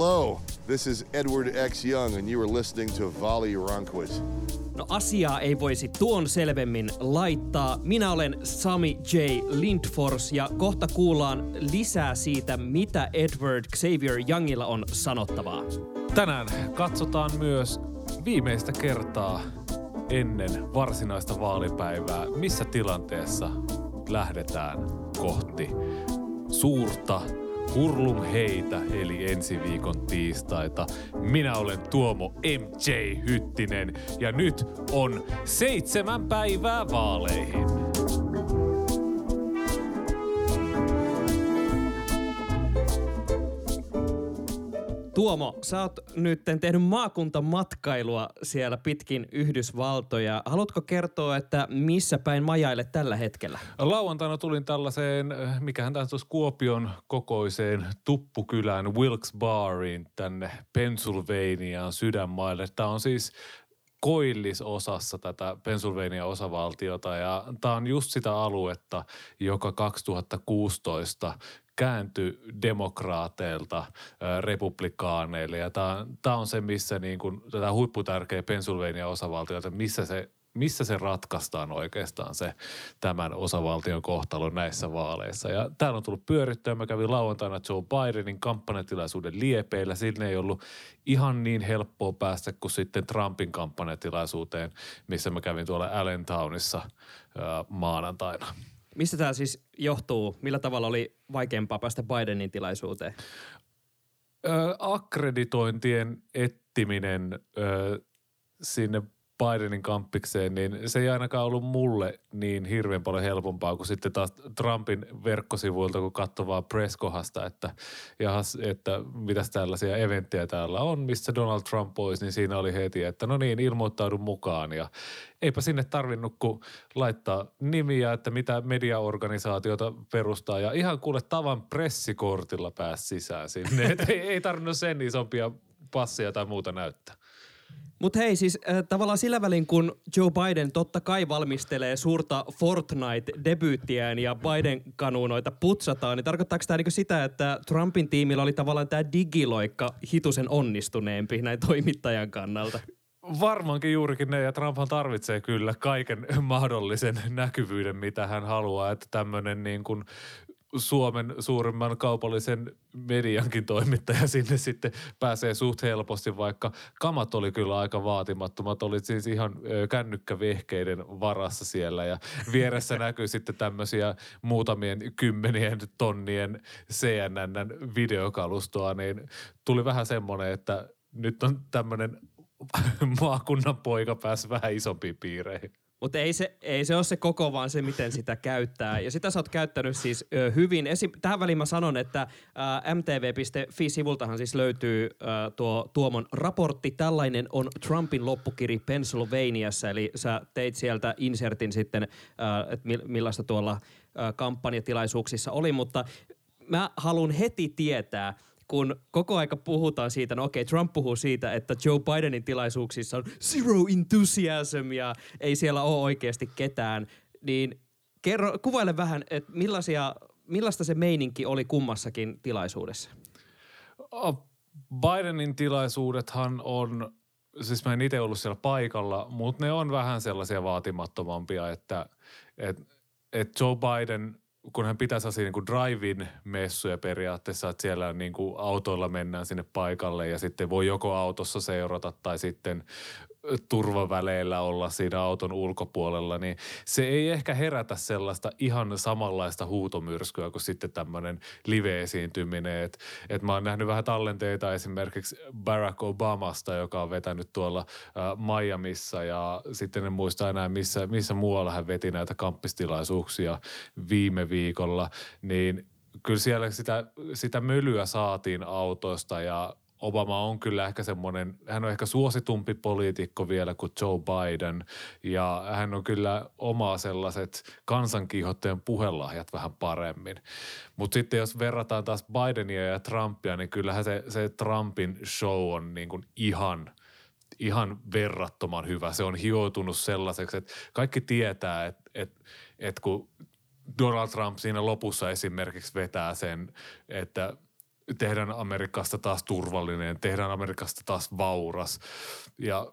Hello, this is Edward X. Young, and you are listening to Vali Rankwitz. No asiaa ei voisi tuon selvemmin laittaa. Minä olen Sami J. Lindfors ja kohta kuullaan lisää siitä, mitä Edward Xavier Youngilla on sanottavaa. Tänään katsotaan myös viimeistä kertaa ennen varsinaista vaalipäivää, missä tilanteessa lähdetään kohti suurta Hurlum heitä, eli ensi viikon tiistaita. Minä olen Tuomo MJ Hyttinen ja nyt on seitsemän päivää vaaleihin. Tuomo, sä oot nyt tehnyt maakuntamatkailua siellä pitkin Yhdysvaltoja. Haluatko kertoa, että missä päin majaille tällä hetkellä? Lauantaina tulin tällaiseen, mikähän tämä tuossa Kuopion kokoiseen tuppukylään Wilkes Bariin tänne Pennsylvaniaan sydänmaille. Tämä on siis koillisosassa tätä Pennsylvania osavaltiota ja tämä on just sitä aluetta, joka 2016 kääntyi demokraateilta republikaaneille. Ja tämä on se, missä niin kuin, tätä huipputärkeä Pennsylvania-osavaltiota, missä se missä se ratkaistaan oikeastaan se tämän osavaltion kohtalo näissä vaaleissa. Ja täällä on tullut pyörittyä. Mä kävin lauantaina Joe Bidenin kampanjatilaisuuden liepeillä. Sinne ei ollut ihan niin helppoa päästä kuin sitten Trumpin kampanjatilaisuuteen, missä mä kävin tuolla Allentownissa maanantaina. Mistä tämä siis johtuu? Millä tavalla oli vaikeampaa päästä Bidenin tilaisuuteen? Ö, akkreditointien ettiminen ö, sinne Bidenin kampikseen, niin se ei ainakaan ollut mulle niin hirveän paljon helpompaa kuin sitten taas Trumpin verkkosivuilta, kun katsoi vaan presskohasta, että, jahas, että mitäs tällaisia eventtejä täällä on, missä Donald Trump olisi, niin siinä oli heti, että no niin, ilmoittaudu mukaan. Ja eipä sinne tarvinnut kuin laittaa nimiä, että mitä mediaorganisaatiota perustaa. Ja ihan kuule tavan pressikortilla pääsi sisään sinne. Ei, ei tarvinnut sen isompia passia tai muuta näyttää. Mutta hei, siis äh, tavallaan sillä välin, kun Joe Biden totta kai valmistelee suurta Fortnite-debyyttiään ja Biden-kanuunoita putsataan, niin tarkoittaako tämä niinku sitä, että Trumpin tiimillä oli tavallaan tämä digiloikka hitusen onnistuneempi näin toimittajan kannalta? Varmaankin juurikin ne, ja Trumphan tarvitsee kyllä kaiken mahdollisen näkyvyyden, mitä hän haluaa, että tämmöinen niin kuin Suomen suurimman kaupallisen mediankin toimittaja sinne sitten pääsee suht helposti, vaikka kamat oli kyllä aika vaatimattomat. Olit siis ihan kännykkävehkeiden varassa siellä ja vieressä näkyy sitten tämmöisiä muutamien kymmenien tonnien CNN videokalustoa, niin tuli vähän semmoinen, että nyt on tämmöinen maakunnan poika pääsi vähän isompiin piireihin. Mutta ei se, ei se ole se koko, vaan se, miten sitä käyttää. Ja sitä sä oot käyttänyt siis ö, hyvin. Esim, tähän väliin mä sanon, että mtv.fi-sivultahan siis löytyy ä, tuo Tuomon raportti. Tällainen on Trumpin loppukiri Pennsylvaniassa. Eli sä teit sieltä insertin sitten, että millaista tuolla ä, kampanjatilaisuuksissa oli. Mutta mä haluan heti tietää – kun koko aika puhutaan siitä, no okei, Trump puhuu siitä, että Joe Bidenin tilaisuuksissa on zero enthusiasm ja ei siellä ole oikeasti ketään, niin kerro, kuvaile vähän, että millaisia, millaista se meininki oli kummassakin tilaisuudessa? Bidenin tilaisuudethan on, siis mä en itse ollut siellä paikalla, mutta ne on vähän sellaisia vaatimattomampia, että et, et Joe Biden – kun hän pitäisi asiaa niin kuin drive-in messuja periaatteessa, että siellä niin kuin autoilla mennään sinne paikalle ja sitten voi joko autossa seurata tai sitten turvaväleillä olla siinä auton ulkopuolella, niin se ei ehkä herätä sellaista ihan samanlaista huutomyrskyä kuin sitten tämmöinen live-esiintyminen. Että et mä oon nähnyt vähän tallenteita esimerkiksi Barack Obamasta, joka on vetänyt tuolla äh, Miamissa ja sitten en muista enää missä, missä muualla hän veti näitä kamppistilaisuuksia viime viikolla, niin kyllä siellä sitä, sitä mölyä saatiin autoista ja Obama on kyllä ehkä semmoinen, hän on ehkä suositumpi poliitikko vielä kuin Joe Biden ja hän on kyllä omaa sellaiset kansankiihotteen puhelahjat vähän paremmin. Mutta sitten jos verrataan taas Bidenia ja Trumpia, niin kyllähän se, se Trumpin show on niin kuin ihan, ihan verrattoman hyvä. Se on hioutunut sellaiseksi, että kaikki tietää, että, että, että kun Donald Trump siinä lopussa esimerkiksi vetää sen, että – tehdään Amerikasta taas turvallinen, tehdään Amerikasta taas vauras. Ja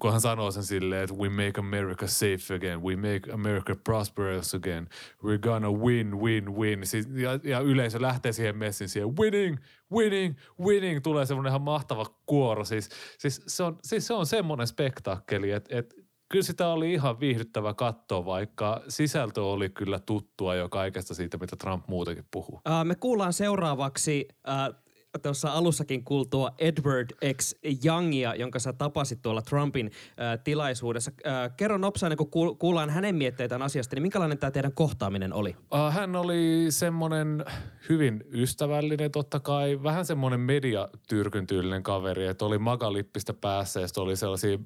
kun hän sanoo sen silleen, että we make America safe again, we make America prosperous again, we're gonna win, win, win. Siis, ja, ja yleisö lähtee siihen messin siihen winning, winning, winning. Tulee semmoinen ihan mahtava kuoro. Siis, siis, se, on, siis se on semmoinen spektaakkeli, että, että kyllä sitä oli ihan viihdyttävä katsoa, vaikka sisältö oli kyllä tuttua jo kaikesta siitä, mitä Trump muutenkin puhuu. Uh, me kuullaan seuraavaksi uh, tuossa alussakin kuultua Edward X. Youngia, jonka sä tapasit tuolla Trumpin äh, tilaisuudessa. Äh, kerro nopsaan, kun kuul- kuullaan hänen mietteitään asiasta, niin minkälainen tämä teidän kohtaaminen oli? Äh, hän oli semmoinen hyvin ystävällinen totta kai, vähän semmoinen mediatyrkyntyylinen kaveri, että oli magalippistä päässä ja oli sellaisia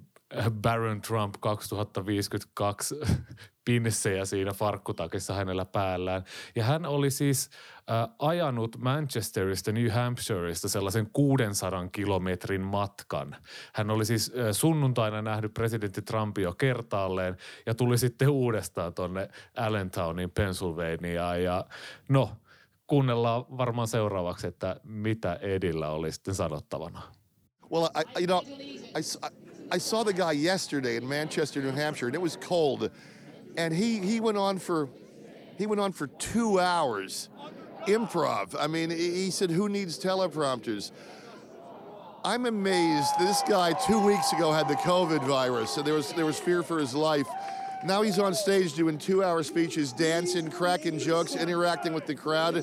Baron Trump 2052 pinsejä siinä farkkutakissa hänellä päällään. Ja hän oli siis äh, ajanut Manchesterista New Hampshireista sellaisen 600 kilometrin matkan. Hän oli siis äh, sunnuntaina nähnyt presidentti Trumpin jo kertaalleen ja tuli sitten uudestaan tonne Allentowniin Pennsylvaniaan. Ja no, kuunnellaan varmaan seuraavaksi, että mitä Edillä oli sitten sanottavana. Well, I, you know, I, I saw the guy yesterday in Manchester, New Hampshire, and it was cold, and he he went on for he went on for two hours, improv. I mean, he said, "Who needs teleprompters?" I'm amazed. This guy two weeks ago had the COVID virus, so there was there was fear for his life. Now he's on stage doing two-hour speeches, dancing, cracking jokes, interacting with the crowd.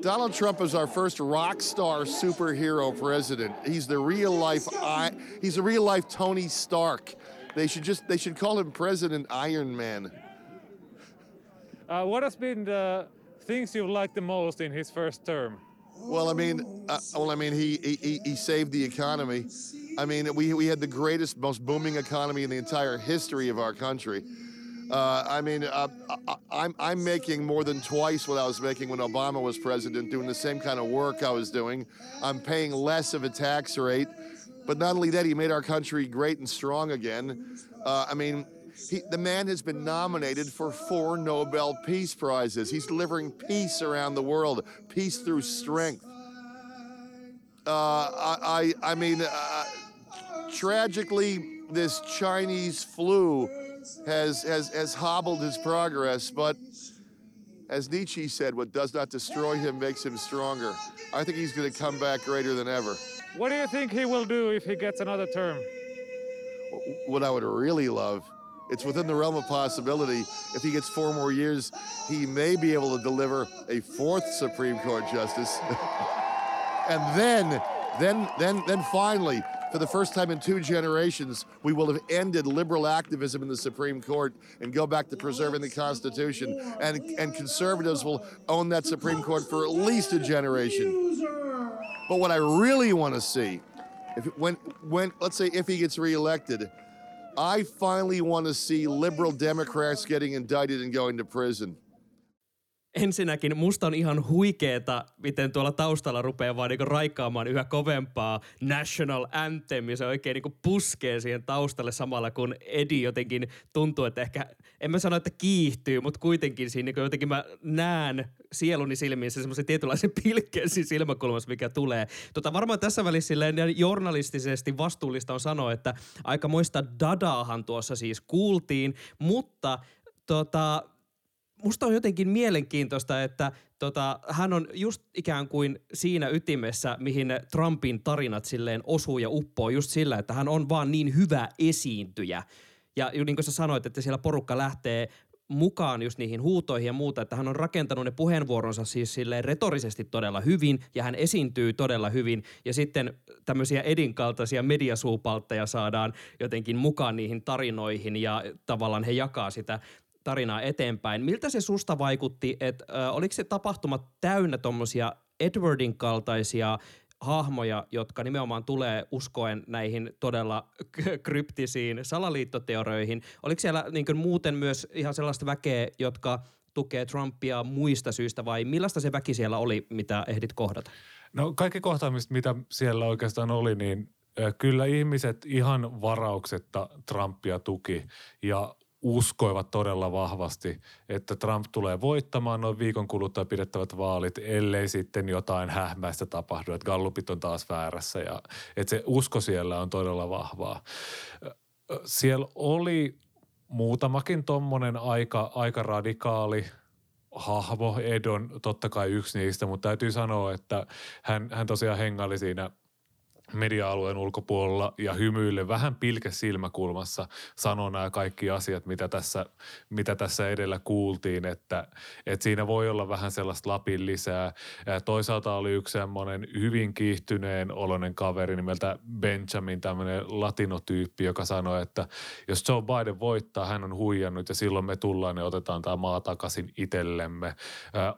Donald Trump is our first rock star superhero president. He's the real life I, he's a real life Tony Stark. They should just they should call him President Iron Man. Uh, what has been the things you've liked the most in his first term? Well, I mean, uh, well, I mean, he, he he saved the economy. I mean, we we had the greatest, most booming economy in the entire history of our country. Uh, I mean, uh, I, I'm I'm making more than twice what I was making when Obama was president, doing the same kind of work I was doing. I'm paying less of a tax rate, but not only that, he made our country great and strong again. Uh, I mean, he, the man has been nominated for four Nobel Peace Prizes. He's delivering peace around the world, peace through strength. Uh, I, I, I mean, uh, tragically, this Chinese flu has, has, has hobbled his progress, but as Nietzsche said, what does not destroy him makes him stronger. I think he's going to come back greater than ever. What do you think he will do if he gets another term? What I would really love, it's within the realm of possibility. If he gets four more years, he may be able to deliver a fourth Supreme Court justice. and then, then, then, then finally, for the first time in two generations, we will have ended liberal activism in the Supreme Court and go back to preserving the Constitution. And, and conservatives will own that Supreme Court for at least a generation. But what I really want to see, if when when let's say if he gets reelected, I finally want to see liberal Democrats getting indicted and going to prison. Ensinnäkin musta on ihan huikeeta, miten tuolla taustalla rupeaa vaan niinku raikkaamaan yhä kovempaa National Anthem. Ja se oikein niinku puskee siihen taustalle samalla, kun Edi jotenkin tuntuu, että ehkä, en mä sano, että kiihtyy, mutta kuitenkin siinä niinku jotenkin mä näen sieluni silmissä semmoisen tietynlaisen pilkkeen siinä silmäkulmassa, mikä tulee. Tota, varmaan tässä välissä silleen journalistisesti vastuullista on sanoa, että aika moista dadaahan tuossa siis kuultiin, mutta tota, musta on jotenkin mielenkiintoista, että tota, hän on just ikään kuin siinä ytimessä, mihin Trumpin tarinat silleen osuu ja uppoo just sillä, että hän on vaan niin hyvä esiintyjä. Ja niin kuin sä sanoit, että siellä porukka lähtee mukaan just niihin huutoihin ja muuta, että hän on rakentanut ne puheenvuoronsa siis silleen retorisesti todella hyvin ja hän esiintyy todella hyvin ja sitten tämmöisiä Edin kaltaisia mediasuupaltteja saadaan jotenkin mukaan niihin tarinoihin ja tavallaan he jakaa sitä tarinaa eteenpäin. Miltä se susta vaikutti, että äh, oliko se tapahtuma täynnä tuommoisia Edwardin kaltaisia hahmoja, jotka nimenomaan tulee uskoen näihin todella kryptisiin salaliittoteorioihin. Oliko siellä niin kuin, muuten myös ihan sellaista väkeä, jotka tukee Trumpia muista syistä vai millaista se väki siellä oli, mitä ehdit kohdata? No kaikki kohtaamiset, mitä siellä oikeastaan oli, niin kyllä ihmiset ihan varauksetta Trumpia tuki ja uskoivat todella vahvasti, että Trump tulee voittamaan noin viikon kuluttua pidettävät vaalit, ellei sitten jotain hähmäistä tapahdu, että Gallupit on taas väärässä ja että se usko siellä on todella vahvaa. Siellä oli muutamakin tommonen aika, aika radikaali hahmo, Edon totta kai yksi niistä, mutta täytyy sanoa, että hän, hän tosiaan hengaili siinä media-alueen ulkopuolella ja hymyille vähän pilke silmäkulmassa sanoo nämä kaikki asiat, mitä tässä, mitä tässä edellä kuultiin, että, että siinä voi olla vähän sellaista lapin lisää. Ja toisaalta oli yksi semmoinen hyvin kiihtyneen oloinen kaveri nimeltä Benjamin, tämmöinen latinotyyppi, joka sanoi, että jos Joe Biden voittaa, hän on huijannut ja silloin me tullaan ja otetaan tämä maa takaisin itsellemme. Äh,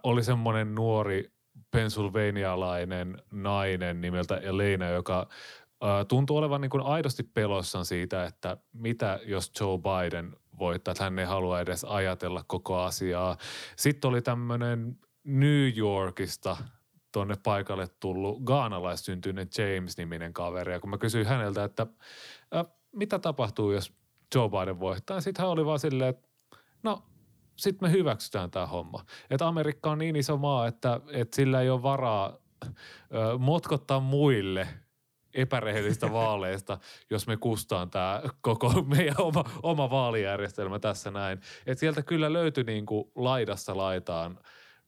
oli semmoinen nuori pennsylvanialainen nainen nimeltä Elena, joka tuntuu olevan niin kuin aidosti pelossaan siitä, että mitä jos Joe Biden voittaa, että hän ei halua edes ajatella koko asiaa. Sitten oli tämmöinen New Yorkista tuonne paikalle tullut gaanalaissyntyinen James-niminen kaveri. Ja kun mä kysyin häneltä, että äh, mitä tapahtuu, jos Joe Biden voittaa, sitten hän oli vaan silleen, että no sitten me hyväksytään tämä homma. Että Amerikka on niin iso maa, että, että sillä ei ole varaa ö, motkottaa muille epärehellistä vaaleista, jos me kustaan tämä koko meidän oma, oma vaalijärjestelmä tässä näin. Et sieltä kyllä löytyi niin kuin laidassa laitaan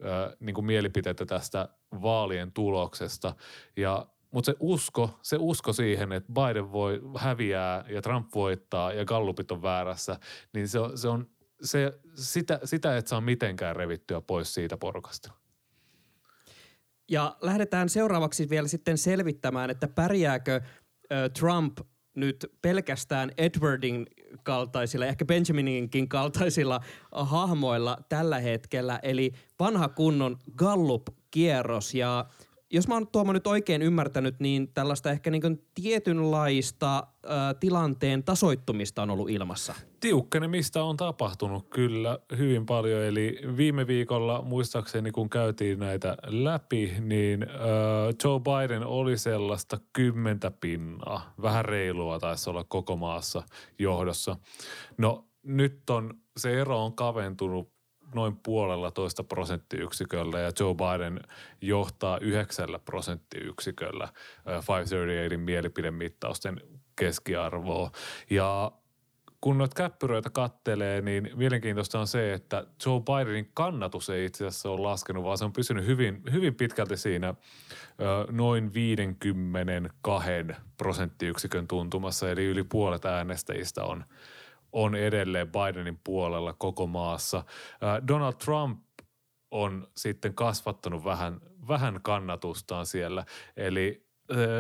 ö, niin kuin mielipiteitä tästä vaalien tuloksesta. Ja mutta se usko, se usko siihen, että Biden voi häviää ja Trump voittaa ja Gallupit on väärässä, niin se on, se on se, sitä, sitä et saa mitenkään revittyä pois siitä porukasta. Ja lähdetään seuraavaksi vielä sitten selvittämään, että pärjääkö ö, Trump nyt pelkästään Edwardin kaltaisilla, ehkä Benjamininkin kaltaisilla hahmoilla tällä hetkellä, eli vanha kunnon Gallup-kierros. Ja jos mä oon Tuomo nyt oikein ymmärtänyt, niin tällaista ehkä niin tietynlaista ä, tilanteen tasoittumista on ollut ilmassa. Tiukkenemista on tapahtunut kyllä hyvin paljon. Eli viime viikolla muistaakseni kun käytiin näitä läpi, niin ä, Joe Biden oli sellaista kymmentä pinnaa. Vähän reilua taisi olla koko maassa johdossa. No nyt on, se ero on kaventunut noin puolella toista prosenttiyksiköllä ja Joe Biden johtaa yhdeksällä prosenttiyksiköllä 538 mielipidemittausten keskiarvoa. Ja kun noita käppyröitä kattelee, niin mielenkiintoista on se, että Joe Bidenin kannatus ei itse asiassa ole laskenut, vaan se on pysynyt hyvin, hyvin pitkälti siinä ö, noin 52 prosenttiyksikön tuntumassa, eli yli puolet äänestäjistä on – on edelleen Bidenin puolella koko maassa. Donald Trump on sitten kasvattanut vähän, vähän kannatustaan siellä. Eli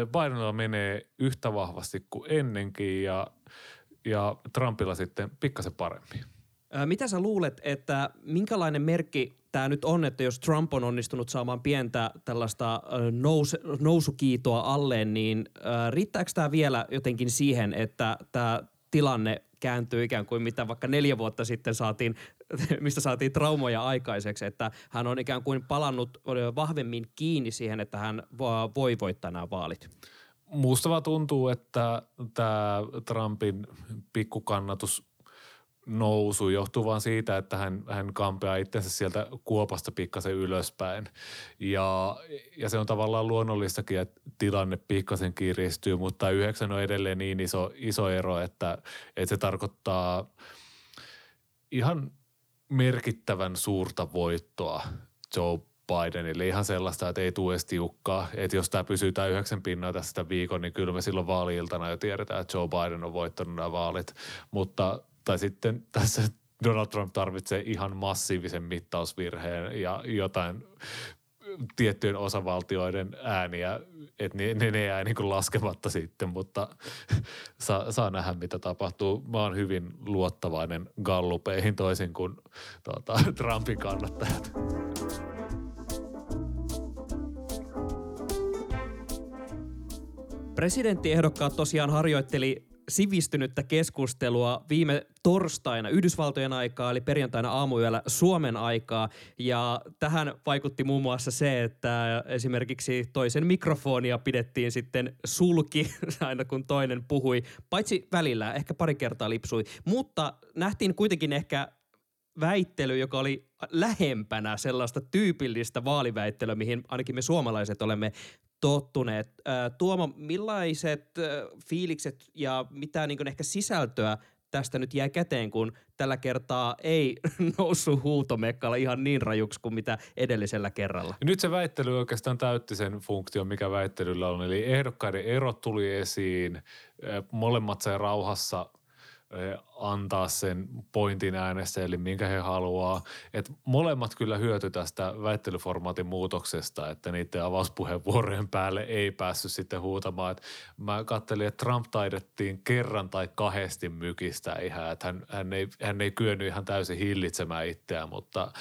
Bidenilla menee yhtä vahvasti kuin ennenkin ja, ja Trumpilla sitten pikkasen paremmin. Mitä sä luulet, että minkälainen merkki tämä nyt on, että jos Trump on onnistunut saamaan pientä tällaista nous, nousukiitoa alleen, niin riittääkö tämä vielä jotenkin siihen, että tämä tilanne kääntyy ikään kuin mitä vaikka neljä vuotta sitten saatiin, mistä saatiin traumoja aikaiseksi, että hän on ikään kuin palannut vahvemmin kiinni siihen, että hän voi voittaa nämä vaalit. Musta tuntuu, että tämä Trumpin pikkukannatus nousu johtuu vaan siitä, että hän, hän kampeaa itsensä sieltä kuopasta pikkasen ylöspäin. Ja, ja se on tavallaan luonnollistakin, että tilanne pikkasen kiristyy, mutta yhdeksän on edelleen niin iso, iso ero, että, että se tarkoittaa ihan merkittävän suurta voittoa Joe Bidenille. Ihan sellaista, että ei tule edes tiukkaa. Että jos tämä pysyy tämä yhdeksän pinnaa tästä viikon, niin kyllä me silloin vaali-iltana jo tiedetään, että Joe Biden on voittanut nämä vaalit. Mutta tai sitten tässä Donald Trump tarvitsee ihan massiivisen mittausvirheen ja jotain tiettyjen osavaltioiden ääniä, että ne, ne, ne jää niin kuin laskematta sitten, mutta saa, saa nähdä mitä tapahtuu. Mä oon hyvin luottavainen gallupeihin toisin kuin tuota, Trumpin kannattajat. Presidenttiehdokkaat tosiaan harjoitteli sivistynyttä keskustelua viime torstaina Yhdysvaltojen aikaa, eli perjantaina aamuyöllä Suomen aikaa. Ja tähän vaikutti muun muassa se, että esimerkiksi toisen mikrofonia pidettiin sitten sulki aina kun toinen puhui. Paitsi välillä, ehkä pari kertaa lipsui. Mutta nähtiin kuitenkin ehkä väittely, joka oli lähempänä sellaista tyypillistä vaaliväittelyä, mihin ainakin me suomalaiset olemme tottuneet. Tuomo, millaiset fiilikset ja mitä niin ehkä sisältöä tästä nyt jää käteen, kun tällä kertaa ei noussut huutomekkalla ihan niin rajuksi kuin mitä edellisellä kerralla. Nyt se väittely oikeastaan täytti sen funktion, mikä väittelyllä on. Eli ehdokkaiden erot tuli esiin, molemmat sai rauhassa – antaa sen pointin eli minkä he haluaa. Et molemmat kyllä hyöty tästä väittelyformaatin muutoksesta, että niiden avauspuheenvuorojen päälle ei päässyt sitten huutamaan. Et mä katselin, että Trump taidettiin kerran tai kahdesti mykistä ihan, että hän, hän, ei, hän ei kyennyt ihan täysin hillitsemään itseään, mutta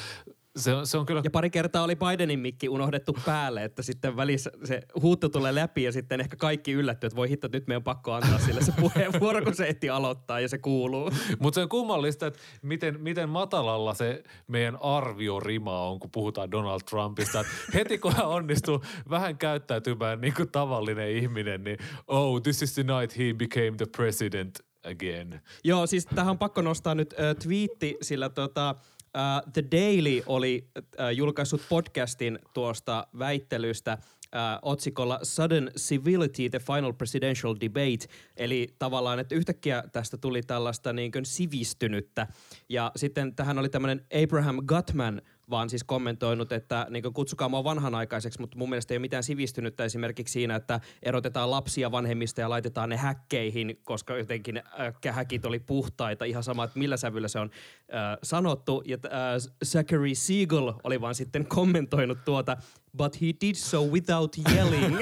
se on, se on kyllä... Ja pari kertaa oli Bidenin mikki unohdettu päälle, että sitten välissä se huutto tulee läpi ja sitten ehkä kaikki yllättyy, että voi hitto, nyt meidän on pakko antaa sille se puheenvuoro, kun se ehti aloittaa ja se kuuluu. Mutta se on kummallista, että miten, miten matalalla se meidän arviorima on, kun puhutaan Donald Trumpista. Et heti kun hän onnistuu vähän käyttäytymään niin kuin tavallinen ihminen, niin oh, this is the night he became the president again. Joo, siis tähän on pakko nostaa nyt äh, twiitti, sillä tota, Uh, The Daily oli uh, julkaissut podcastin tuosta väittelystä uh, otsikolla Sudden Civility, The Final Presidential Debate. Eli tavallaan, että yhtäkkiä tästä tuli tällaista niin kuin sivistynyttä. Ja sitten tähän oli tämmöinen Abraham Gutman – vaan siis kommentoinut, että niin kutsukaa mua vanhanaikaiseksi, mutta mun mielestä ei ole mitään sivistynyttä esimerkiksi siinä, että erotetaan lapsia vanhemmista ja laitetaan ne häkkeihin, koska jotenkin äh, häkit oli puhtaita, ihan sama, että millä sävyllä se on äh, sanottu. Ja äh, Zachary Siegel oli vaan sitten kommentoinut tuota, but he did so without yelling.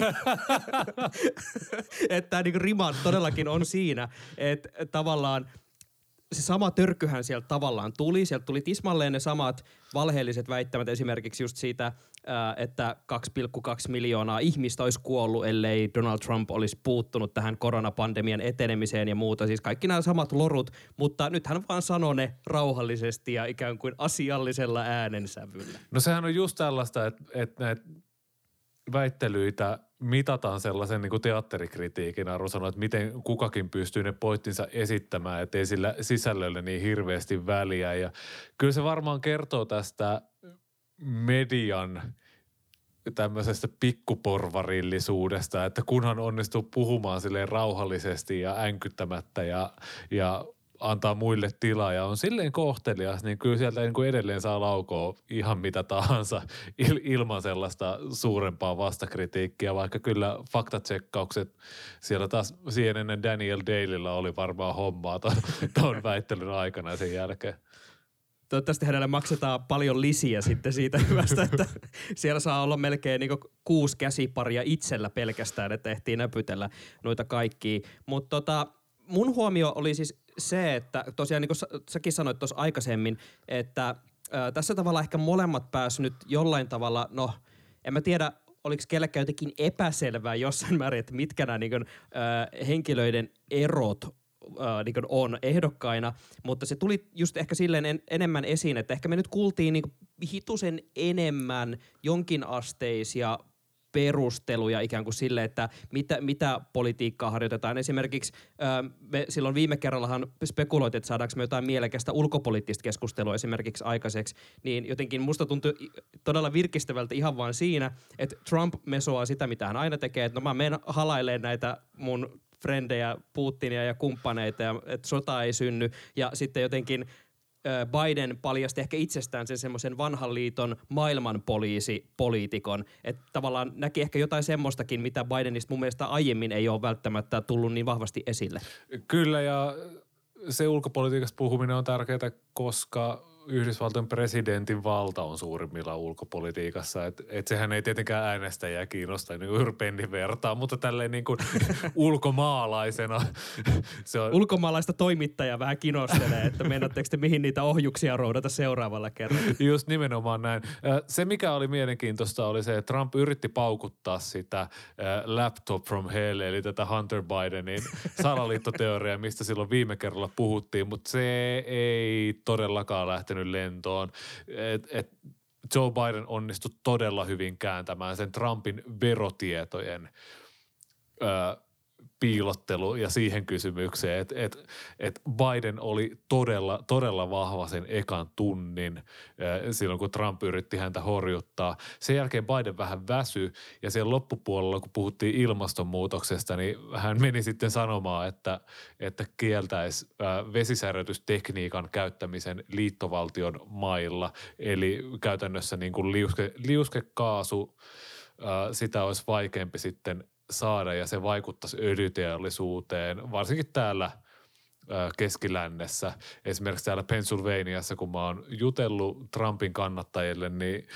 että niin rima todellakin on siinä, että tavallaan – se sama törkyhän sieltä tavallaan tuli. Sieltä tuli tismalleen ne samat valheelliset väittämät esimerkiksi just siitä, että 2,2 miljoonaa ihmistä olisi kuollut, ellei Donald Trump olisi puuttunut tähän koronapandemian etenemiseen ja muuta. Siis kaikki nämä samat lorut, mutta nyt hän vaan sanoi ne rauhallisesti ja ikään kuin asiallisella äänensävyllä. No sehän on just tällaista, että, että näitä väittelyitä mitataan sellaisen niin kuin teatterikritiikin arvosana, että miten kukakin pystyy ne pointtinsa esittämään, että ei sillä sisällöllä niin hirveästi väliä. Ja kyllä se varmaan kertoo tästä median tämmöisestä pikkuporvarillisuudesta, että kunhan onnistuu puhumaan silleen rauhallisesti ja änkyttämättä ja, ja antaa muille tilaa ja on silleen kohtelias, niin kyllä sieltä niin kuin edelleen saa laukoa ihan mitä tahansa il, ilman sellaista suurempaa vastakritiikkiä, vaikka kyllä faktatsekkaukset siellä taas siihen ennen Daniel Dailylla oli varmaan hommaa tuon väittelyn aikana sen jälkeen. Toivottavasti hänelle maksetaan paljon lisiä sitten siitä hyvästä, että siellä saa olla melkein niin kuusi käsiparia itsellä pelkästään, että ehtii näpytellä noita kaikkia. Mutta tota, mun huomio oli siis se, että tosiaan niin kuin säkin sanoit tuossa aikaisemmin, että ää, tässä tavalla ehkä molemmat pääs nyt jollain tavalla, no en mä tiedä, oliko kellekään jotenkin epäselvää jossain määrin, että mitkä nämä niin kuin, ää, henkilöiden erot äh, niin on ehdokkaina, mutta se tuli just ehkä silleen en, enemmän esiin, että ehkä me nyt kuultiin niin hitusen enemmän jonkinasteisia perusteluja ikään kuin sille, että mitä, mitä politiikkaa harjoitetaan. Esimerkiksi me silloin viime kerrallahan spekuloitiin, että saadaanko me jotain mielekästä ulkopoliittista keskustelua esimerkiksi aikaiseksi, niin jotenkin musta tuntui todella virkistävältä ihan vain siinä, että Trump mesoaa sitä, mitä hän aina tekee, että no mä menen halailemaan näitä mun frendejä, Putinia ja kumppaneita, ja että sota ei synny, ja sitten jotenkin Biden paljasti ehkä itsestään sen semmoisen vanhan liiton maailmanpoliisi-poliitikon. Että tavallaan näki ehkä jotain semmoistakin, mitä Bidenista mun mielestä aiemmin ei ole välttämättä tullut niin vahvasti esille. Kyllä ja se ulkopolitiikasta puhuminen on tärkeää, koska Yhdysvaltojen presidentin valta on suurimmilla ulkopolitiikassa. Et, et sehän ei tietenkään äänestäjää kiinnosta niin Penni vertaa, mutta tälleen niin kuin ulkomaalaisena. se on... Ulkomaalaista toimittajaa vähän kinostelee, että mennättekö te mihin niitä ohjuksia roudata seuraavalla kerralla. Just nimenomaan näin. Se mikä oli mielenkiintoista oli se, että Trump yritti paukuttaa sitä laptop from hell, eli tätä Hunter Bidenin salaliittoteoriaa, mistä silloin viime kerralla puhuttiin, mutta se ei todellakaan lähtenyt lentoon. Et, et Joe Biden onnistui todella hyvin kääntämään sen Trumpin verotietojen ö, piilottelu ja siihen kysymykseen, että et, et Biden oli todella, todella vahva sen ekan tunnin silloin, kun Trump yritti häntä horjuttaa. Sen jälkeen Biden vähän väsy ja siellä loppupuolella, kun puhuttiin ilmastonmuutoksesta, niin hän meni sitten sanomaan, että, että kieltäisi vesisärjytystekniikan käyttämisen liittovaltion mailla, eli käytännössä niin kuin liuske, liuskekaasu, sitä olisi vaikeampi sitten saada ja se vaikuttaisi öljyteollisuuteen, varsinkin täällä keskilännessä. Esimerkiksi täällä Pennsylvaniassa, kun mä oon jutellut Trumpin kannattajille, niin,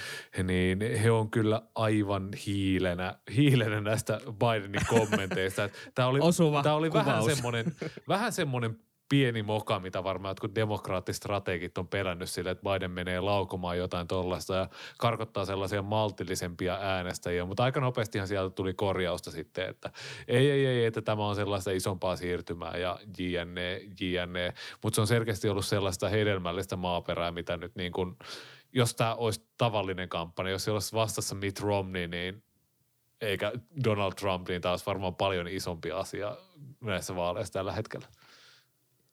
niin he on kyllä aivan hiilenä, hiilenä näistä Bidenin kommenteista. Tämä oli, Osuva tämä oli vähän semmoinen, vähän semmoinen pieni moka, mitä varmaan jotkut demokraattistrategit on pelännyt sille, että Biden menee laukomaan jotain tuollaista ja karkottaa sellaisia maltillisempia äänestäjiä, mutta aika nopeastihan sieltä tuli korjausta sitten, että ei, ei, ei, että tämä on sellaista isompaa siirtymää ja jne, jne, mutta se on selkeästi ollut sellaista hedelmällistä maaperää, mitä nyt niin kuin, jos tämä olisi tavallinen kampanja, jos se olisi vastassa Mitt Romney, niin eikä Donald Trump, niin tämä olisi varmaan paljon isompi asia näissä vaaleissa tällä hetkellä.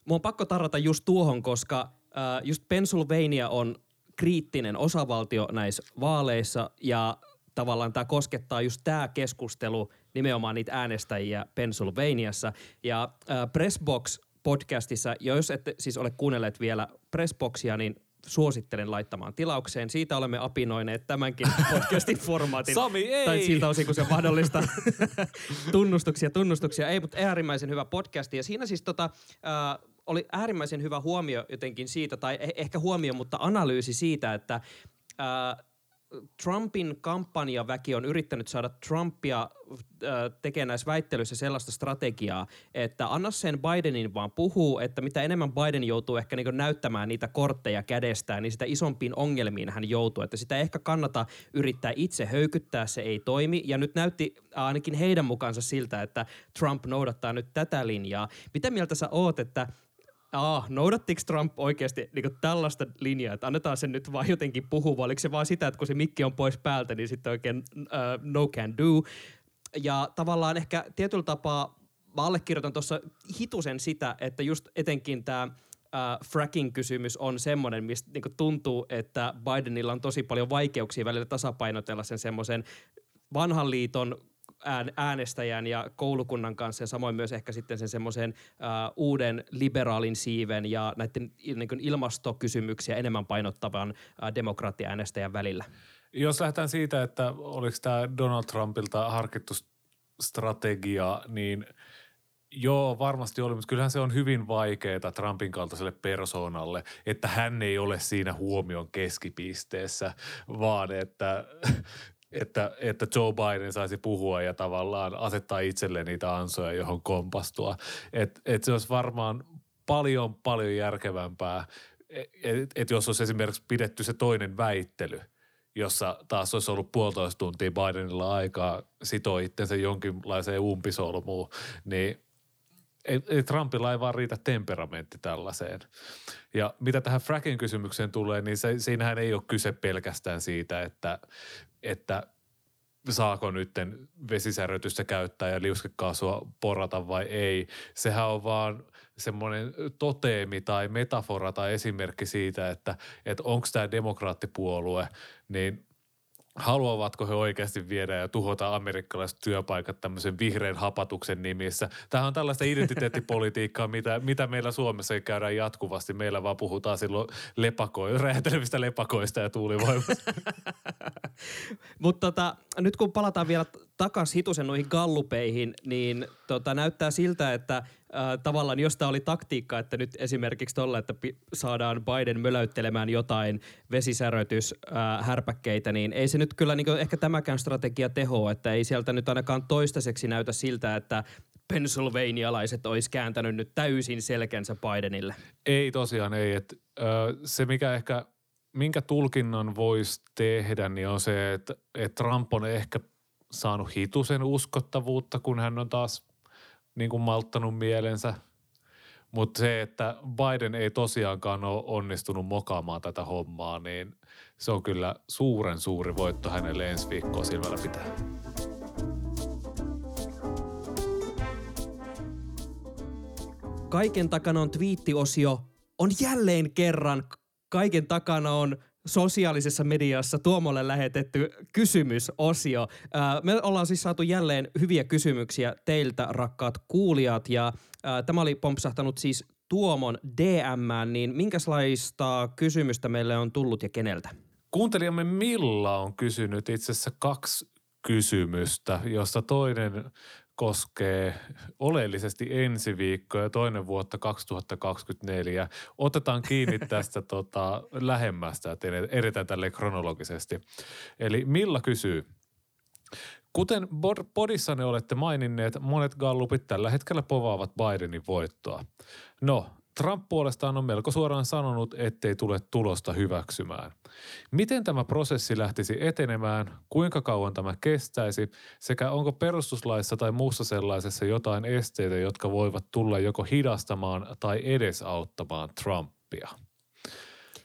Mun on pakko tarrata just tuohon, koska äh, just Pennsylvania on kriittinen osavaltio näissä vaaleissa ja tavallaan tämä koskettaa just tämä keskustelu nimenomaan niitä äänestäjiä Pennsylvaniassa. Ja äh, Pressbox podcastissa, jos ette siis ole kuunnelleet vielä Pressboxia, niin suosittelen laittamaan tilaukseen. Siitä olemme apinoineet tämänkin podcastin formaatin. Sami, ei! Tai siltä osin, kun se on mahdollista. tunnustuksia, tunnustuksia. Ei, mutta äärimmäisen hyvä podcasti. Ja siinä siis tota, äh, oli äärimmäisen hyvä huomio jotenkin siitä, tai eh- ehkä huomio, mutta analyysi siitä, että ää, Trumpin kampanjaväki on yrittänyt saada Trumpia tekemään näissä väittelyissä sellaista strategiaa, että anna sen Bidenin vaan puhuu, että mitä enemmän Biden joutuu ehkä niin näyttämään niitä kortteja kädestään, niin sitä isompiin ongelmiin hän joutuu. Että sitä ehkä kannata yrittää itse höykyttää, se ei toimi. Ja nyt näytti ainakin heidän mukaansa siltä, että Trump noudattaa nyt tätä linjaa. Mitä mieltä sä oot, että Aa, noudattiko Trump oikeasti niin tällaista linjaa, että annetaan sen nyt vaan jotenkin puhua, vai oliko se vaan sitä, että kun se mikki on pois päältä, niin sitten oikein uh, no can do. Ja tavallaan ehkä tietyllä tapaa mä allekirjoitan tuossa hitusen sitä, että just etenkin tämä uh, fracking-kysymys on semmoinen, mistä niinku tuntuu, että Bidenilla on tosi paljon vaikeuksia välillä tasapainotella sen semmoisen vanhan liiton äänestäjän ja koulukunnan kanssa ja samoin myös ehkä sitten sen semmoisen uh, uuden liberaalin siiven ja näiden niin kuin ilmastokysymyksiä enemmän painottavan uh, demokraattiäänestäjän välillä. Jos lähdetään siitä, että oliko tämä Donald Trumpilta harkittu strategia, niin Joo, varmasti oli, mutta kyllähän se on hyvin vaikeaa Trumpin kaltaiselle persoonalle, että hän ei ole siinä huomion keskipisteessä, vaan että että, että Joe Biden saisi puhua ja tavallaan asettaa itselleen niitä ansoja, johon kompastua. Että et se olisi varmaan paljon, paljon järkevämpää, että et jos olisi esimerkiksi pidetty se toinen väittely, jossa taas olisi ollut puolitoista tuntia Bidenilla aikaa sitoa itsensä jonkinlaiseen umpisolmuun, niin ei, ei Trumpilla ei vaan riitä temperamentti tällaiseen. Ja mitä tähän fracking kysymykseen tulee, niin se, siinähän ei ole kyse pelkästään siitä, että että saako nytten vesisärötystä käyttää ja liuskekaasua porata vai ei. Sehän on vaan semmoinen toteemi tai metafora tai esimerkki siitä, että, että onko tämä demokraattipuolue, niin haluavatko he oikeasti viedä ja tuhota amerikkalaiset työpaikat tämmöisen vihreän hapatuksen nimissä. Tämä on tällaista identiteettipolitiikkaa, mitä, mitä meillä Suomessa käydään jatkuvasti. Meillä vaan puhutaan silloin lepako- räjähtelevistä lepakoista ja tuulivoimasta. Mutta tota, nyt kun palataan vielä takaisin hitusen noihin gallupeihin, niin tota, näyttää siltä, että äh, tavallaan jos tämä oli taktiikka, että nyt esimerkiksi tuolla, että pi- saadaan Biden möläyttelemään jotain vesisäröityshärpäkkeitä, äh, niin ei se nyt kyllä niin ehkä tämäkään strategia teho, että ei sieltä nyt ainakaan toistaiseksi näytä siltä, että Pennsylvanialaiset olisi kääntänyt nyt täysin selkänsä Bidenille. Ei tosiaan ei. Et, ö, se mikä ehkä, minkä tulkinnan voisi tehdä, niin on se, että, että Trump on ehkä saanut hitusen uskottavuutta, kun hän on taas niin kuin malttanut mielensä. Mutta se, että Biden ei tosiaankaan ole onnistunut mokaamaan tätä hommaa, niin se on kyllä suuren suuri voitto hänelle ensi viikkoa silmällä pitää. Kaiken takana on twiittiosio. On jälleen kerran kaiken takana on sosiaalisessa mediassa Tuomolle lähetetty kysymysosio. Me ollaan siis saatu jälleen hyviä kysymyksiä teiltä, rakkaat kuulijat, ja tämä oli pompsahtanut siis Tuomon DM, niin minkälaista kysymystä meille on tullut ja keneltä? Kuuntelijamme Milla on kysynyt itse asiassa kaksi kysymystä, josta toinen koskee oleellisesti ensi viikkoa ja toinen vuotta 2024. Otetaan kiinni tästä tota, lähemmästä, että edetään tälle kronologisesti. Eli Milla kysyy, Kuten podissanne olette maininneet, monet gallupit tällä hetkellä povaavat Bidenin voittoa. No, Trump puolestaan on melko suoraan sanonut, ettei tule tulosta hyväksymään. Miten tämä prosessi lähtisi etenemään, kuinka kauan tämä kestäisi sekä onko perustuslaissa tai muussa sellaisessa jotain esteitä, jotka voivat tulla joko hidastamaan tai edesauttamaan Trumpia?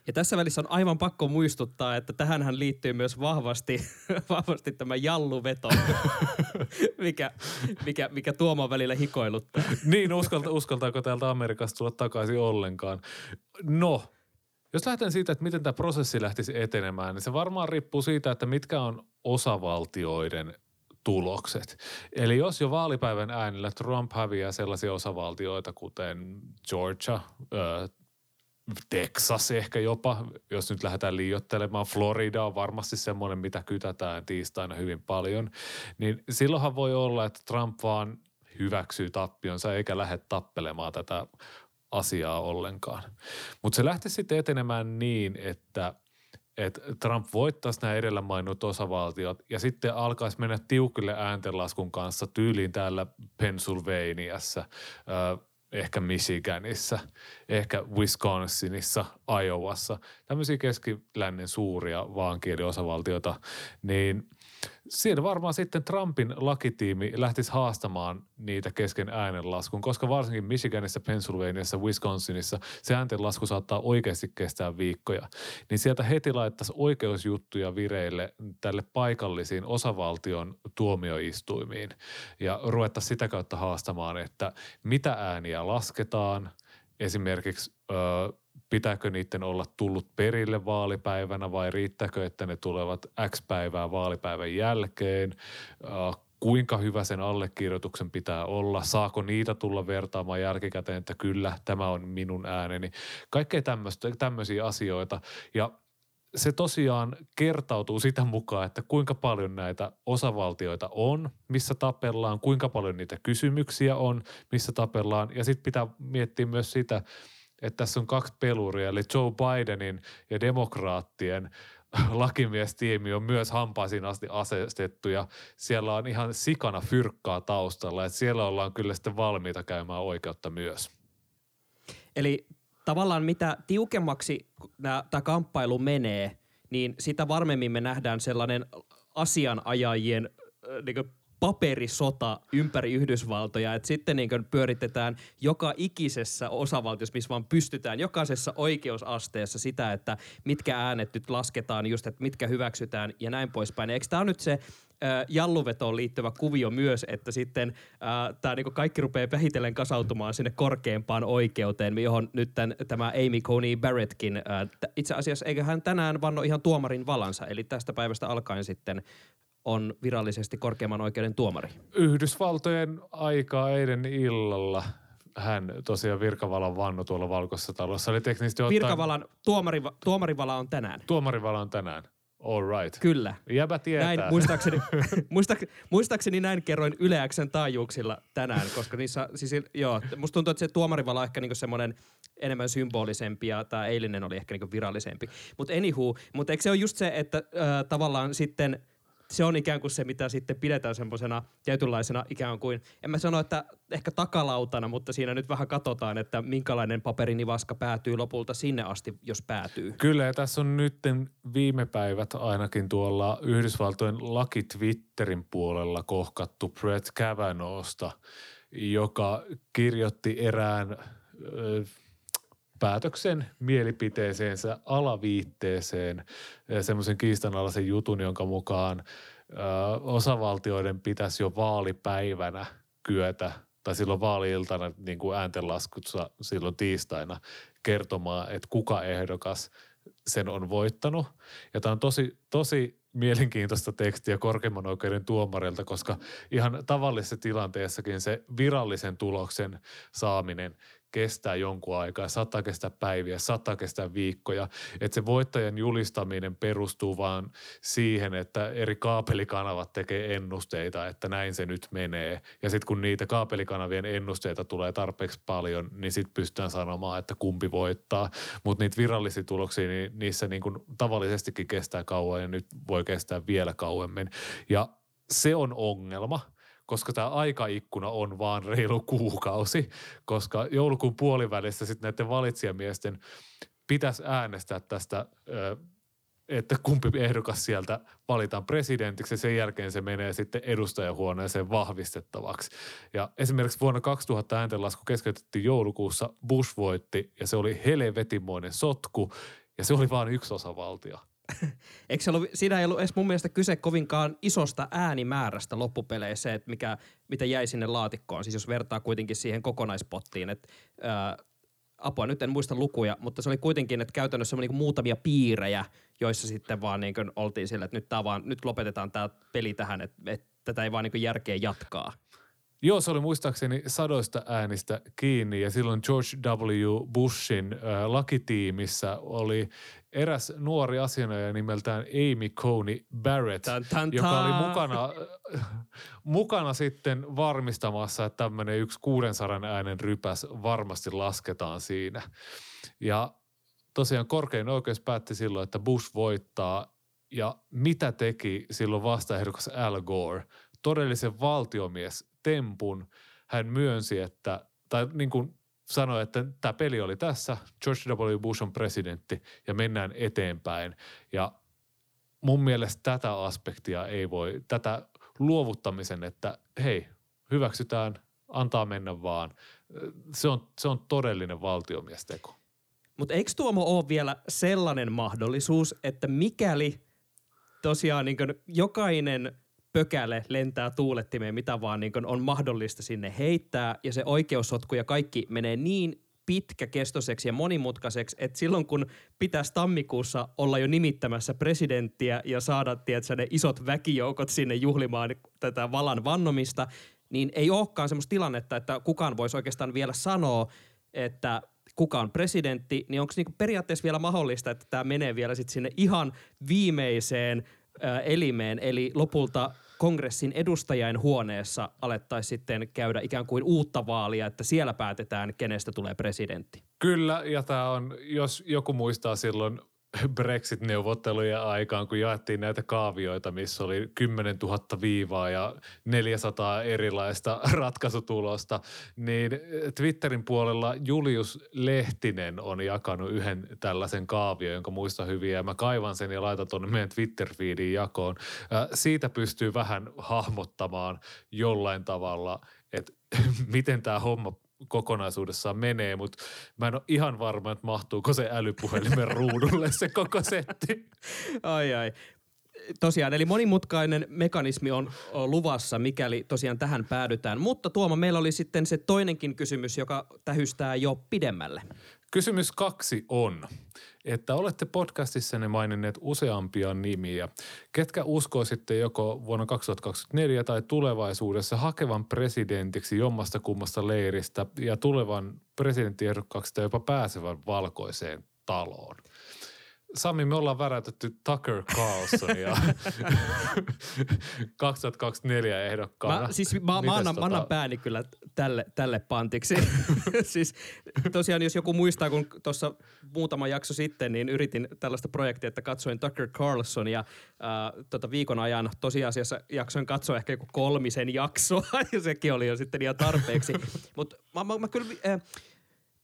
Ja tässä välissä on aivan pakko muistuttaa, että tähän liittyy myös vahvasti, vahvasti tämä jalluveto, mikä, mikä, mikä Tuoman välillä hikoiluttaa. niin, uskalta, uskaltaako täältä Amerikasta tulla takaisin ollenkaan? No, jos lähdetään siitä, että miten tämä prosessi lähtisi etenemään, niin se varmaan riippuu siitä, että mitkä on osavaltioiden tulokset. Eli jos jo vaalipäivän äänillä Trump häviää sellaisia osavaltioita kuten Georgia, Texas ehkä jopa, jos nyt lähdetään liiottelemaan. Florida on varmasti semmoinen, mitä kytätään tiistaina hyvin paljon. Niin silloinhan voi olla, että Trump vaan hyväksyy tappionsa eikä lähde tappelemaan tätä asiaa ollenkaan. Mutta se lähti sitten etenemään niin, että että Trump voittaisi nämä edellä mainitut osavaltiot ja sitten alkaisi mennä tiukille ääntenlaskun kanssa tyyliin täällä Pennsylvaniassa, ehkä Michiganissa, ehkä Wisconsinissa, Iowassa, tämmöisiä keskilännen suuria vaankieliosavaltioita, niin Siinä varmaan sitten Trumpin lakitiimi lähtisi haastamaan niitä kesken äänenlaskun, koska varsinkin Michiganissa, Pennsylvaniassa, Wisconsinissa se ääntenlasku saattaa oikeasti kestää viikkoja. Niin sieltä heti laittaisi oikeusjuttuja vireille tälle paikallisiin osavaltion tuomioistuimiin ja ruvettaisiin sitä kautta haastamaan, että mitä ääniä lasketaan, esimerkiksi – pitääkö niiden olla tullut perille vaalipäivänä vai riittääkö, että ne tulevat X päivää vaalipäivän jälkeen, kuinka hyvä sen allekirjoituksen pitää olla, saako niitä tulla vertaamaan jälkikäteen, että kyllä, tämä on minun ääneni. Kaikkea tämmöisiä asioita ja se tosiaan kertautuu sitä mukaan, että kuinka paljon näitä osavaltioita on, missä tapellaan, kuinka paljon niitä kysymyksiä on, missä tapellaan. Ja sitten pitää miettiä myös sitä, että tässä on kaksi peluria, eli Joe Bidenin ja demokraattien lakimiestiimi on myös hampaisiin asti asestettu ja siellä on ihan sikana fyrkkaa taustalla, että siellä ollaan kyllä sitten valmiita käymään oikeutta myös. Eli tavallaan mitä tiukemmaksi tämä kamppailu menee, niin sitä varmemmin me nähdään sellainen asianajajien niin paperisota ympäri Yhdysvaltoja, että sitten niin pyöritetään joka ikisessä osavaltiossa, missä vaan pystytään, jokaisessa oikeusasteessa sitä, että mitkä äänet nyt lasketaan, just että mitkä hyväksytään ja näin poispäin. Eikö tämä nyt se jalluvetoon liittyvä kuvio myös, että sitten tämä niinku kaikki rupeaa vähitellen kasautumaan sinne korkeimpaan oikeuteen, johon nyt tämän, tämä Amy Coney Barrettkin, ää, itse asiassa eikö hän tänään vanno ihan tuomarin valansa, eli tästä päivästä alkaen sitten on virallisesti korkeimman oikeuden tuomari? Yhdysvaltojen aikaa eilen illalla hän tosiaan virkavalan vannu tuolla Valkoisessa talossa. Eli teknisesti ottaen... Virkavalan, tuomari, tuomarivala on tänään. Tuomarivala on tänään. All right. Kyllä. Jäbä tietää. Näin, muistaakseni, muistaakseni, muistaakseni näin kerroin Yle Xn taajuuksilla tänään, koska niissä, siis joo, musta tuntuu, että se tuomarivala on ehkä niinku semmoinen enemmän symbolisempi ja tämä eilinen oli ehkä niinku virallisempi. Mutta anywho, mutta eikö se ole just se, että äh, tavallaan sitten – se on ikään kuin se, mitä sitten pidetään semmoisena tietynlaisena ikään kuin, en mä sano, että ehkä takalautana, mutta siinä nyt vähän katsotaan, että minkälainen paperinivaska päätyy lopulta sinne asti, jos päätyy. Kyllä, ja tässä on nyt viime päivät ainakin tuolla Yhdysvaltojen laki Twitterin puolella kohkattu Brett Kavanaughsta, joka kirjoitti erään päätöksen mielipiteeseensä alaviitteeseen semmoisen kiistanalaisen jutun, jonka mukaan ö, osavaltioiden pitäisi jo vaalipäivänä kyetä tai silloin vaaliiltana niin kuin ääntenlaskussa silloin tiistaina kertomaan, että kuka ehdokas sen on voittanut. Ja tämä on tosi, tosi mielenkiintoista tekstiä korkeimman oikeuden tuomarilta, koska ihan tavallisessa tilanteessakin se virallisen tuloksen saaminen – kestää jonkun aikaa, saattaa kestää päiviä, saattaa kestää viikkoja. Että se voittajan julistaminen perustuu vaan siihen, että eri kaapelikanavat tekee ennusteita, että näin se nyt menee. Ja sitten kun niitä kaapelikanavien ennusteita tulee tarpeeksi paljon, niin sitten pystytään sanomaan, että kumpi voittaa. Mutta niitä virallisia tuloksia, niin niissä niin kuin tavallisestikin kestää kauan ja nyt voi kestää vielä kauemmin. Ja se on ongelma – koska tämä aikaikkuna on vaan reilu kuukausi, koska joulukuun puolivälissä sitten näiden valitsijamiesten pitäisi äänestää tästä, että kumpi ehdokas sieltä valitaan presidentiksi ja sen jälkeen se menee sitten edustajahuoneeseen vahvistettavaksi. Ja esimerkiksi vuonna 2000 ääntenlasku keskeytettiin joulukuussa, Bush voitti ja se oli helvetimoinen sotku ja se oli vain yksi osavaltio. Eikö se ollut, siinä ei ollut edes mun mielestä kyse kovinkaan isosta äänimäärästä loppupeleissä, että mikä, mitä jäi sinne laatikkoon. Siis jos vertaa kuitenkin siihen kokonaispottiin, että ää, apua, nyt en muista lukuja, mutta se oli kuitenkin, että käytännössä oli niin muutamia piirejä, joissa sitten vaan niin oltiin sillä, että nyt, tää vaan, nyt lopetetaan tämä peli tähän, että, että tätä ei vaan niin järkeä jatkaa. Joo, se oli muistaakseni sadoista äänistä kiinni ja silloin George W. Bushin äh, lakitiimissä oli eräs nuori asianajaja nimeltään Amy Coney Barrett, tan, tan, joka oli mukana, mukana sitten varmistamassa, että tämmöinen yksi 600 äänen rypäs varmasti lasketaan siinä. Ja tosiaan korkein oikeus päätti silloin, että Bush voittaa ja mitä teki silloin vastaehdokas Al Gore? Todellisen valtiomies tempun. Hän myönsi, että, tai niin kuin sanoi, että tämä peli oli tässä, George W. Bush on presidentti ja mennään eteenpäin. Ja mun mielestä tätä aspektia ei voi, tätä luovuttamisen, että hei, hyväksytään, antaa mennä vaan. Se on, se on todellinen valtiomiesteko. Mutta eikö Tuomo ole vielä sellainen mahdollisuus, että mikäli tosiaan niin jokainen pökäle lentää tuulettimeen, mitä vaan niin on mahdollista sinne heittää, ja se oikeussotku ja kaikki menee niin pitkäkestoiseksi ja monimutkaiseksi, että silloin kun pitäisi tammikuussa olla jo nimittämässä presidenttiä ja saada tiedätkö, ne isot väkijoukot sinne juhlimaan tätä valan vannomista, niin ei olekaan semmoista tilannetta, että kukaan voisi oikeastaan vielä sanoa, että kuka on presidentti, niin onko niinku periaatteessa vielä mahdollista, että tämä menee vielä sit sinne ihan viimeiseen elimeen, eli lopulta kongressin edustajain huoneessa alettaisiin sitten käydä ikään kuin uutta vaalia, että siellä päätetään, kenestä tulee presidentti. Kyllä, ja tämä on, jos joku muistaa silloin Brexit-neuvottelujen aikaan, kun jaettiin näitä kaavioita, missä oli 10 000 viivaa ja 400 erilaista ratkaisutulosta, niin Twitterin puolella Julius Lehtinen on jakanut yhden tällaisen kaavion, jonka muista hyvin, ja mä kaivan sen ja laitan tuonne meidän Twitter-feediin jakoon. Siitä pystyy vähän hahmottamaan jollain tavalla, että miten tämä homma kokonaisuudessaan menee, mutta mä en ole ihan varma, että mahtuuko se älypuhelimen ruudulle se koko setti. Ai ai. Tosiaan, eli monimutkainen mekanismi on, luvassa, mikäli tosiaan tähän päädytään. Mutta Tuoma, meillä oli sitten se toinenkin kysymys, joka tähystää jo pidemmälle. Kysymys kaksi on, että olette podcastissanne maininneet useampia nimiä. Ketkä uskoisitte joko vuonna 2024 tai tulevaisuudessa hakevan presidentiksi jommasta kummasta leiristä ja tulevan presidenttiehdokkaaksi tai jopa pääsevän valkoiseen taloon? Sami, me ollaan värätetty Tucker Carlsonia 2024 ehdokkaana. Mä, siis mä, mä, annan, mä annan tota- pääni kyllä tälle, tälle pantiksi. siis tosiaan, jos joku muistaa, kun tuossa muutama jakso sitten, niin yritin tällaista projektia, että katsoin Tucker Carlson ja äh, tota viikon ajan tosiasiassa jaksoin katsoa ehkä joku kolmisen jaksoa ja sekin oli jo sitten ihan tarpeeksi. Mutta mä, mä, mä kyllä... Äh,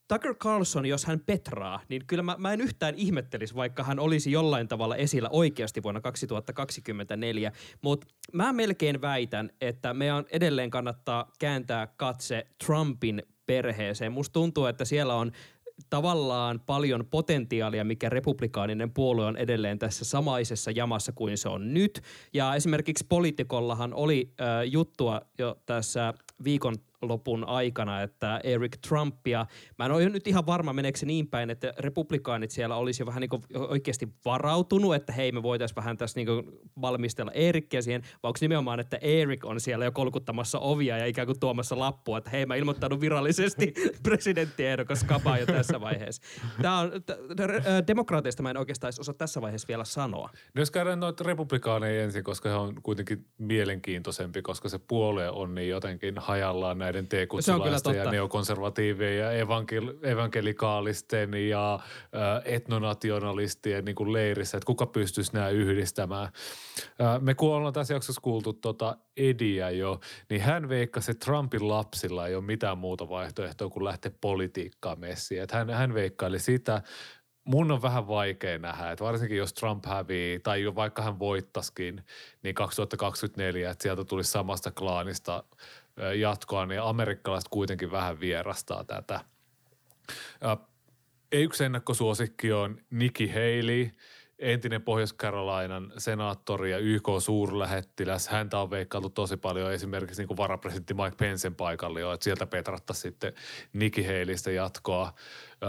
Tucker Carlson, jos hän petraa, niin kyllä mä, mä en yhtään ihmettelisi, vaikka hän olisi jollain tavalla esillä oikeasti vuonna 2024. Mutta mä melkein väitän, että meidän edelleen kannattaa kääntää katse Trumpin perheeseen. Musta tuntuu, että siellä on tavallaan paljon potentiaalia, mikä republikaaninen puolue on edelleen tässä samaisessa jamassa kuin se on nyt. Ja esimerkiksi poliitikollahan oli äh, juttua jo tässä viikon lopun aikana, että Eric Trumpia, mä en ole nyt ihan varma, meneekö se niin päin, että republikaanit siellä olisi jo vähän niin kuin oikeasti varautunut, että hei, me voitaisiin vähän tässä niin kuin valmistella Erikkiä siihen, vai onko nimenomaan, että Eric on siellä jo kolkuttamassa ovia ja ikään kuin tuomassa lappua, että hei, mä ilmoittanut virallisesti presidenttiehdokas kapaa jo tässä vaiheessa. Tämä on, t- demokraateista mä en oikeastaan osaa tässä vaiheessa vielä sanoa. No jos käydään noita republikaaneja ensin, koska he on kuitenkin mielenkiintoisempi, koska se puolue on niin jotenkin hajallaan näiden teekutsulaisten ja neokonservatiivien ja evankel- evankelikaalisten ja äh, etnonationalistien niin kuin leirissä, että kuka pystyisi nämä yhdistämään. Äh, me kun ollaan tässä jaksossa kuultu tota Ediä jo, niin hän veikkasi, että Trumpin lapsilla ei ole mitään muuta vaihtoehtoa kuin lähteä politiikkaan messiin. Että hän, hän veikkaili sitä, mun on vähän vaikea nähdä, että varsinkin jos Trump hävii tai jo vaikka hän voittaskin, niin 2024, että sieltä tulisi samasta klaanista jatkoa, niin amerikkalaiset kuitenkin vähän vierastaa tätä. Yksi ennakkosuosikki on Nikki Haley, entinen Pohjois-Carolinan senaattori ja YK-suurlähettiläs. Häntä on veikkailtu tosi paljon esimerkiksi niin kuin varapresidentti Mike Pencen paikalle että sieltä petrattaisiin sitten Nikki Haleystä jatkoa. Ö,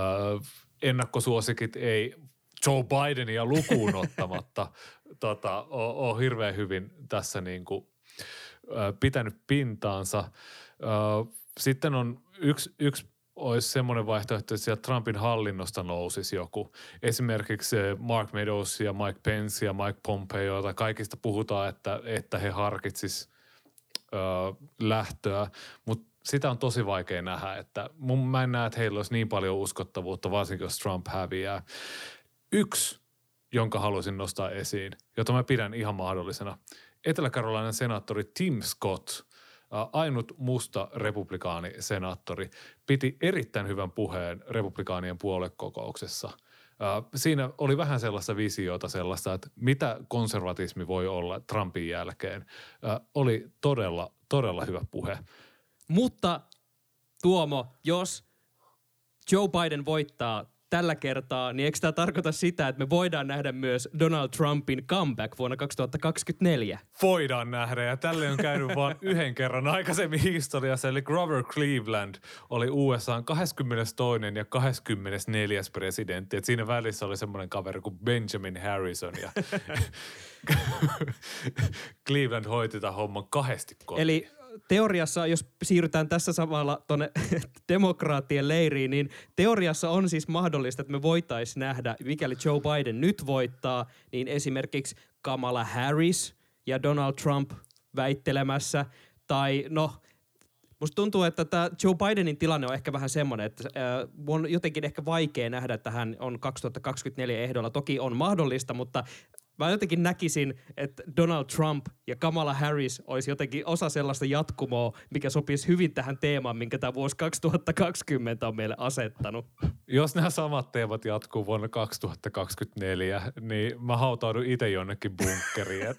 ennakkosuosikit ei Joe Bidenia lukuun ottamatta tota, ole, ole hirveän hyvin tässä niin kuin, pitänyt pintaansa. Sitten on yksi, yksi olisi semmoinen vaihtoehto, että sieltä Trumpin hallinnosta nousisi joku. Esimerkiksi Mark Meadows ja Mike Pence ja Mike Pompeo, joita kaikista puhutaan, että, että he harkitsis lähtöä, mutta sitä on tosi vaikea nähdä, että mun, mä en näe, että heillä olisi niin paljon uskottavuutta, varsinkin jos Trump häviää. Yksi, jonka haluaisin nostaa esiin, jota mä pidän ihan mahdollisena. Etelä-Carolinan senaattori Tim Scott, ainut musta republikaanisenaattori, piti erittäin hyvän puheen republikaanien puoluekokouksessa. Siinä oli vähän sellaista visiota sellaista, että mitä konservatismi voi olla Trumpin jälkeen. Oli todella, todella hyvä puhe. Mutta Tuomo, jos Joe Biden voittaa tällä kertaa, niin eikö tämä tarkoita sitä, että me voidaan nähdä myös Donald Trumpin comeback vuonna 2024? voidaan nähdä. Ja tälle on käynyt vain yhden kerran aikaisemmin historiassa. Eli Grover Cleveland oli USA 22. ja 24. presidentti. Et siinä välissä oli semmoinen kaveri kuin Benjamin Harrison. Ja Cleveland hoiti tämän homman kahdesti kotiin. Eli teoriassa, jos siirrytään tässä samalla tuonne demokraattien leiriin, niin teoriassa on siis mahdollista, että me voitaisiin nähdä, mikäli Joe Biden nyt voittaa, niin esimerkiksi Kamala Harris ja Donald Trump väittelemässä, tai no, Musta tuntuu, että tämä Joe Bidenin tilanne on ehkä vähän semmoinen, että äh, on jotenkin ehkä vaikea nähdä, että hän on 2024 ehdolla. Toki on mahdollista, mutta mä jotenkin näkisin, että Donald Trump ja Kamala Harris olisi jotenkin osa sellaista jatkumoa, mikä sopisi hyvin tähän teemaan, minkä tämä vuosi 2020 on meille asettanut. Jos nämä samat teemat jatkuu vuonna 2024, niin mä hautaudun itse jonnekin bunkkeriin.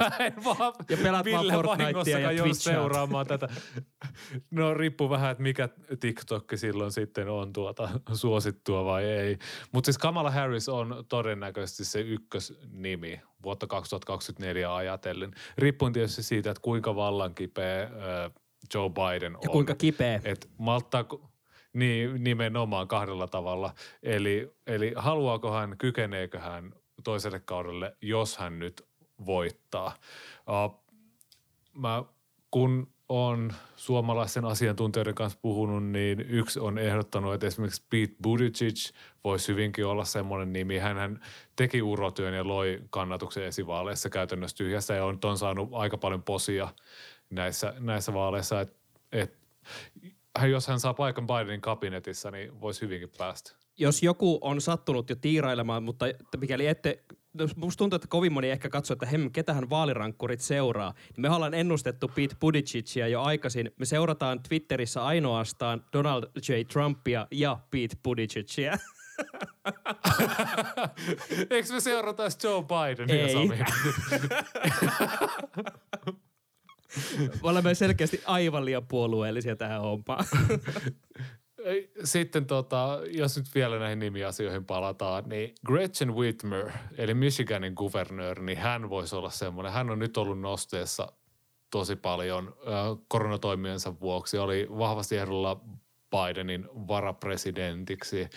Mä en vaan Ja pelaat vaan Fortnitea ja seuraamaan tätä. No riippuu vähän, että mikä TikTok silloin sitten on tuota suosittua vai ei. Mutta siis Kamala Harris on todennäköisesti se ykkösnimi vuotta 2024 ajatellen. Riippuen tietysti siitä, että kuinka vallankipeä äh, Joe Biden on. Ja kuinka kipeä. Et malttaako, niin nimenomaan kahdella tavalla. Eli, eli haluaako hän, kykeneekö hän toiselle kaudelle, jos hän nyt voittaa. Uh, mä, kun on suomalaisen asiantuntijoiden kanssa puhunut, niin yksi on ehdottanut, että esimerkiksi Pete Buttigieg voisi hyvinkin olla semmoinen nimi. Hän teki urotyön ja loi kannatuksen esivaaleissa käytännössä tyhjässä ja on, on saanut aika paljon posia näissä, näissä vaaleissa. Et, et, jos hän saa paikan Bidenin kabinetissa, niin voisi hyvinkin päästä jos joku on sattunut jo tiirailemaan, mutta mikäli ette, musta tuntuu, että kovin moni ehkä katsoo, että hem, ketähän vaalirankkurit seuraa. Me ollaan ennustettu Pete Buttigiegia jo aikaisin. Me seurataan Twitterissä ainoastaan Donald J. Trumpia ja Pete Buttigiegia. Eikö me seurata Joe Bidenia, Ei. Olemme selkeästi aivan liian puolueellisia tähän hommaan. Sitten tota, jos nyt vielä näihin nimiasioihin palataan, niin Gretchen Whitmer, eli Michiganin kuvernööri, niin hän voisi olla semmoinen. Hän on nyt ollut nosteessa tosi paljon koronatoimiensa vuoksi. Oli vahvasti ehdolla Bidenin varapresidentiksi.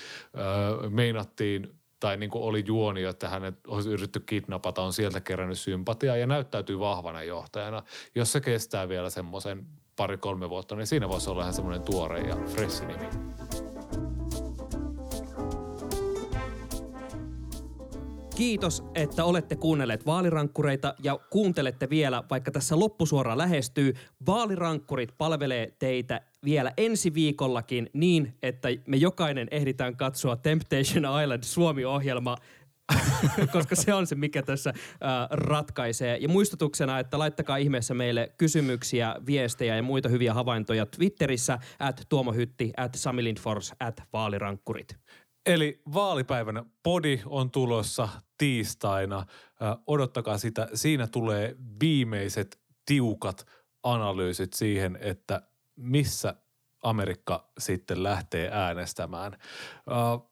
Meinattiin tai niin kuin oli juoni, että hänet olisi yritetty kidnapata, on sieltä kerännyt sympatiaa ja näyttäytyy vahvana johtajana. Jos se kestää vielä semmoisen pari-kolme vuotta, niin siinä voisi olla ihan semmoinen tuore ja freshi nimi. Kiitos, että olette kuunnelleet vaalirankkureita ja kuuntelette vielä, vaikka tässä loppusuora lähestyy. Vaalirankkurit palvelee teitä vielä ensi viikollakin niin, että me jokainen ehditään katsoa Temptation Island Suomi-ohjelma koska se on se, mikä tässä äh, ratkaisee. Ja muistutuksena, että laittakaa ihmeessä meille kysymyksiä, viestejä ja muita hyviä havaintoja Twitterissä, at Tuomo Hytti, at Sami Lindfors, at Vaalirankkurit. Eli vaalipäivänä podi on tulossa tiistaina. Ö, odottakaa sitä. Siinä tulee viimeiset tiukat analyysit siihen, että missä Amerikka sitten lähtee äänestämään. Ö,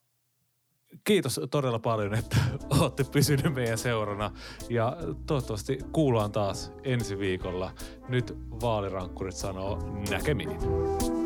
Kiitos todella paljon, että olette pysyneet meidän seurana ja toivottavasti kuullaan taas ensi viikolla. Nyt vaalirankkurit sanoo näkemiin.